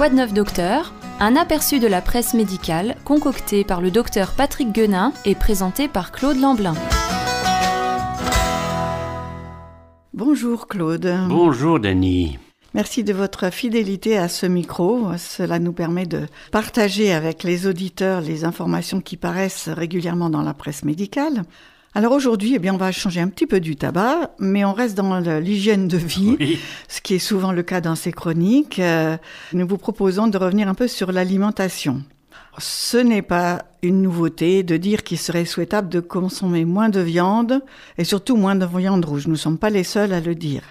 Quoi de neuf docteur? Un aperçu de la presse médicale concocté par le docteur Patrick Guenin et présenté par Claude Lamblin. Bonjour Claude. Bonjour Dany. Merci de votre fidélité à ce micro. Cela nous permet de partager avec les auditeurs les informations qui paraissent régulièrement dans la presse médicale. Alors aujourd'hui, eh bien, on va changer un petit peu du tabac, mais on reste dans l'hygiène de vie, ce qui est souvent le cas dans ces chroniques. Euh, nous vous proposons de revenir un peu sur l'alimentation. Ce n'est pas une nouveauté de dire qu'il serait souhaitable de consommer moins de viande et surtout moins de viande rouge. Nous ne sommes pas les seuls à le dire.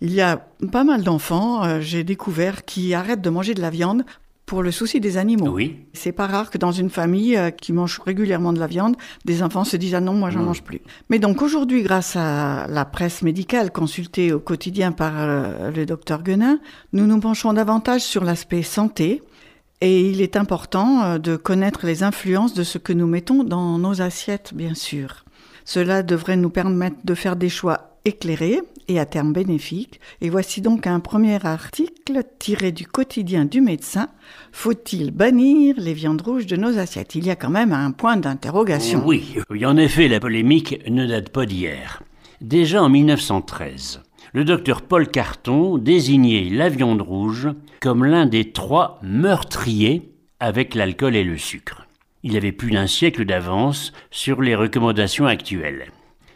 Il y a pas mal d'enfants, euh, j'ai découvert, qui arrêtent de manger de la viande pour le souci des animaux. Oui. C'est pas rare que dans une famille euh, qui mange régulièrement de la viande, des enfants se disent ah non moi j'en mange plus. Mais donc aujourd'hui grâce à la presse médicale consultée au quotidien par euh, le docteur Guenin, nous nous penchons davantage sur l'aspect santé et il est important euh, de connaître les influences de ce que nous mettons dans nos assiettes bien sûr. Cela devrait nous permettre de faire des choix éclairés et à terme bénéfiques. Et voici donc un premier article tiré du quotidien du médecin. Faut-il bannir les viandes rouges de nos assiettes? Il y a quand même un point d'interrogation. Oui, en effet, la polémique ne date pas d'hier. Déjà en 1913, le docteur Paul Carton désignait la viande rouge comme l'un des trois meurtriers avec l'alcool et le sucre. Il avait plus d'un siècle d'avance sur les recommandations actuelles.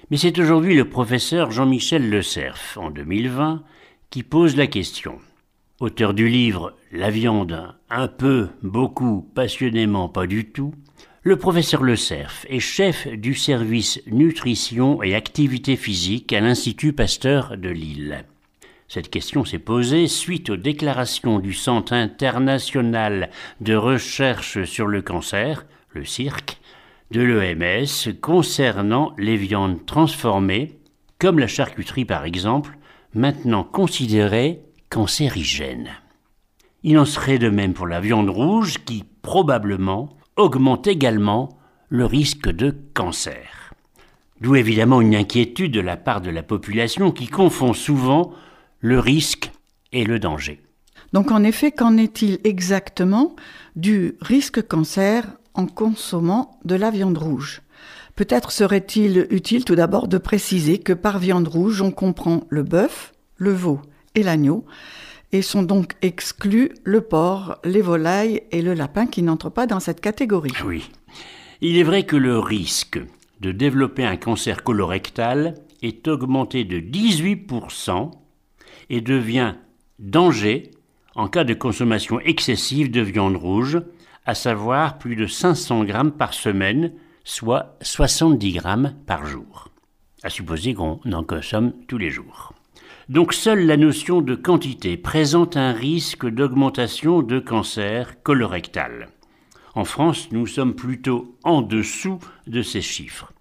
Mais c'est aujourd'hui le professeur Jean-Michel Le Cerf, en 2020, qui pose la question. Auteur du livre La viande, un peu, beaucoup, passionnément, pas du tout, le professeur Le Cerf est chef du service nutrition et activité physique à l'Institut Pasteur de Lille. Cette question s'est posée suite aux déclarations du Centre international de recherche sur le cancer, le CIRC, de l'EMS concernant les viandes transformées, comme la charcuterie par exemple, maintenant considérées cancérigènes. Il en serait de même pour la viande rouge qui, probablement, augmente également le risque de cancer. D'où évidemment une inquiétude de la part de la population qui confond souvent le risque et le danger. Donc en effet, qu'en est-il exactement du risque cancer en consommant de la viande rouge. Peut-être serait-il utile tout d'abord de préciser que par viande rouge, on comprend le bœuf, le veau et l'agneau, et sont donc exclus le porc, les volailles et le lapin qui n'entrent pas dans cette catégorie. Oui. Il est vrai que le risque de développer un cancer colorectal est augmenté de 18% et devient danger en cas de consommation excessive de viande rouge, à savoir plus de 500 grammes par semaine, soit 70 grammes par jour. À supposer qu'on en consomme tous les jours. Donc seule la notion de quantité présente un risque d'augmentation de cancer colorectal. En France, nous sommes plutôt en dessous de ces chiffres.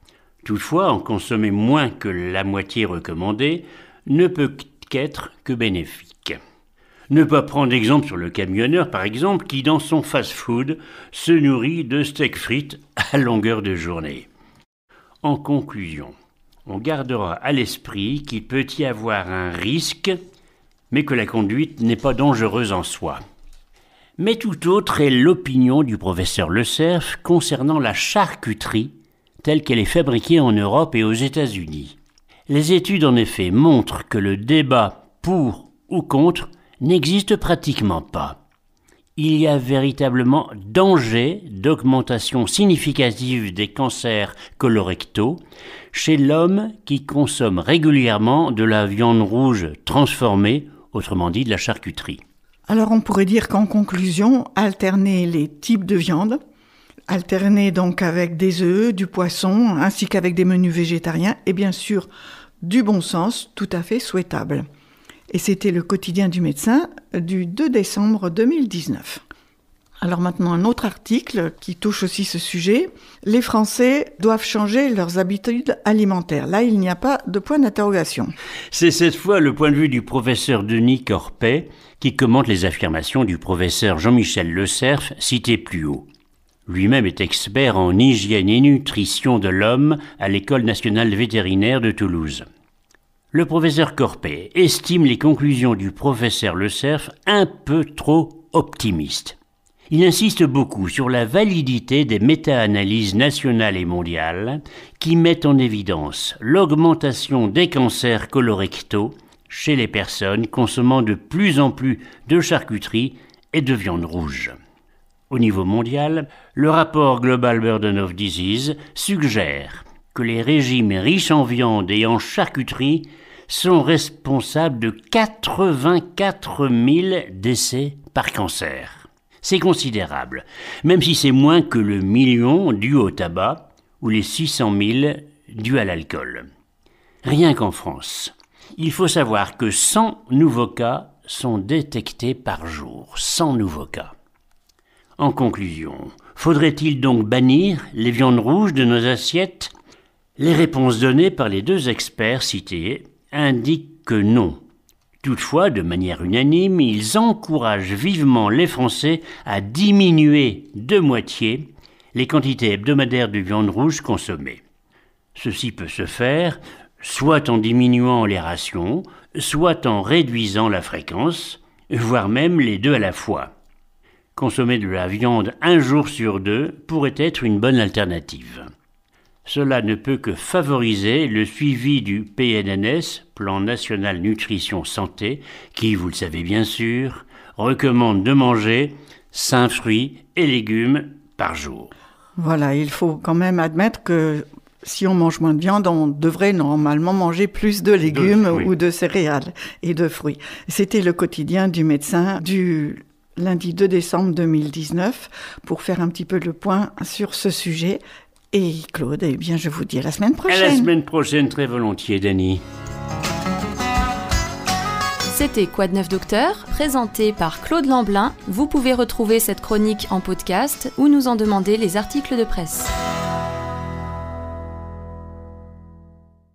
Toutefois, en consommer moins que la moitié recommandée ne peut qu'être que bénéfique. Ne pas prendre exemple sur le camionneur, par exemple, qui dans son fast-food se nourrit de steak frites à longueur de journée. En conclusion, on gardera à l'esprit qu'il peut y avoir un risque, mais que la conduite n'est pas dangereuse en soi. Mais tout autre est l'opinion du professeur Le Cerf concernant la charcuterie telle qu'elle est fabriquée en Europe et aux États-Unis. Les études en effet montrent que le débat pour ou contre n'existe pratiquement pas. Il y a véritablement danger d'augmentation significative des cancers colorectaux chez l'homme qui consomme régulièrement de la viande rouge transformée, autrement dit de la charcuterie. Alors on pourrait dire qu'en conclusion, alterner les types de viande, alterner donc avec des œufs, du poisson, ainsi qu'avec des menus végétariens, et bien sûr du bon sens, tout à fait souhaitable. Et c'était le quotidien du médecin du 2 décembre 2019. Alors maintenant un autre article qui touche aussi ce sujet. Les Français doivent changer leurs habitudes alimentaires. Là, il n'y a pas de point d'interrogation. C'est cette fois le point de vue du professeur Denis Corpet qui commente les affirmations du professeur Jean-Michel Le Cerf cité plus haut. Lui-même est expert en hygiène et nutrition de l'homme à l'École nationale vétérinaire de Toulouse. Le professeur Corpet estime les conclusions du professeur Le Cerf un peu trop optimiste. Il insiste beaucoup sur la validité des méta-analyses nationales et mondiales qui mettent en évidence l'augmentation des cancers colorectaux chez les personnes consommant de plus en plus de charcuterie et de viande rouge. Au niveau mondial, le rapport Global Burden of Disease suggère que les régimes riches en viande et en charcuterie sont responsables de 84 000 décès par cancer. C'est considérable, même si c'est moins que le million dû au tabac ou les 600 000 dus à l'alcool. Rien qu'en France, il faut savoir que 100 nouveaux cas sont détectés par jour. 100 nouveaux cas. En conclusion, faudrait-il donc bannir les viandes rouges de nos assiettes Les réponses données par les deux experts cités indiquent que non. Toutefois, de manière unanime, ils encouragent vivement les Français à diminuer de moitié les quantités hebdomadaires de viande rouge consommées. Ceci peut se faire soit en diminuant les rations, soit en réduisant la fréquence, voire même les deux à la fois. Consommer de la viande un jour sur deux pourrait être une bonne alternative. Cela ne peut que favoriser le suivi du PNNS, Plan National Nutrition Santé, qui, vous le savez bien sûr, recommande de manger 5 fruits et légumes par jour. Voilà, il faut quand même admettre que si on mange moins de viande, on devrait normalement manger plus de légumes ou de céréales et de fruits. C'était le quotidien du médecin du lundi 2 décembre 2019 pour faire un petit peu le point sur ce sujet. Et Claude, eh bien, je vous dis à la semaine prochaine. À la semaine prochaine, très volontiers, Dany. C'était Quoi de neuf docteur, présenté par Claude Lamblin. Vous pouvez retrouver cette chronique en podcast ou nous en demander les articles de presse.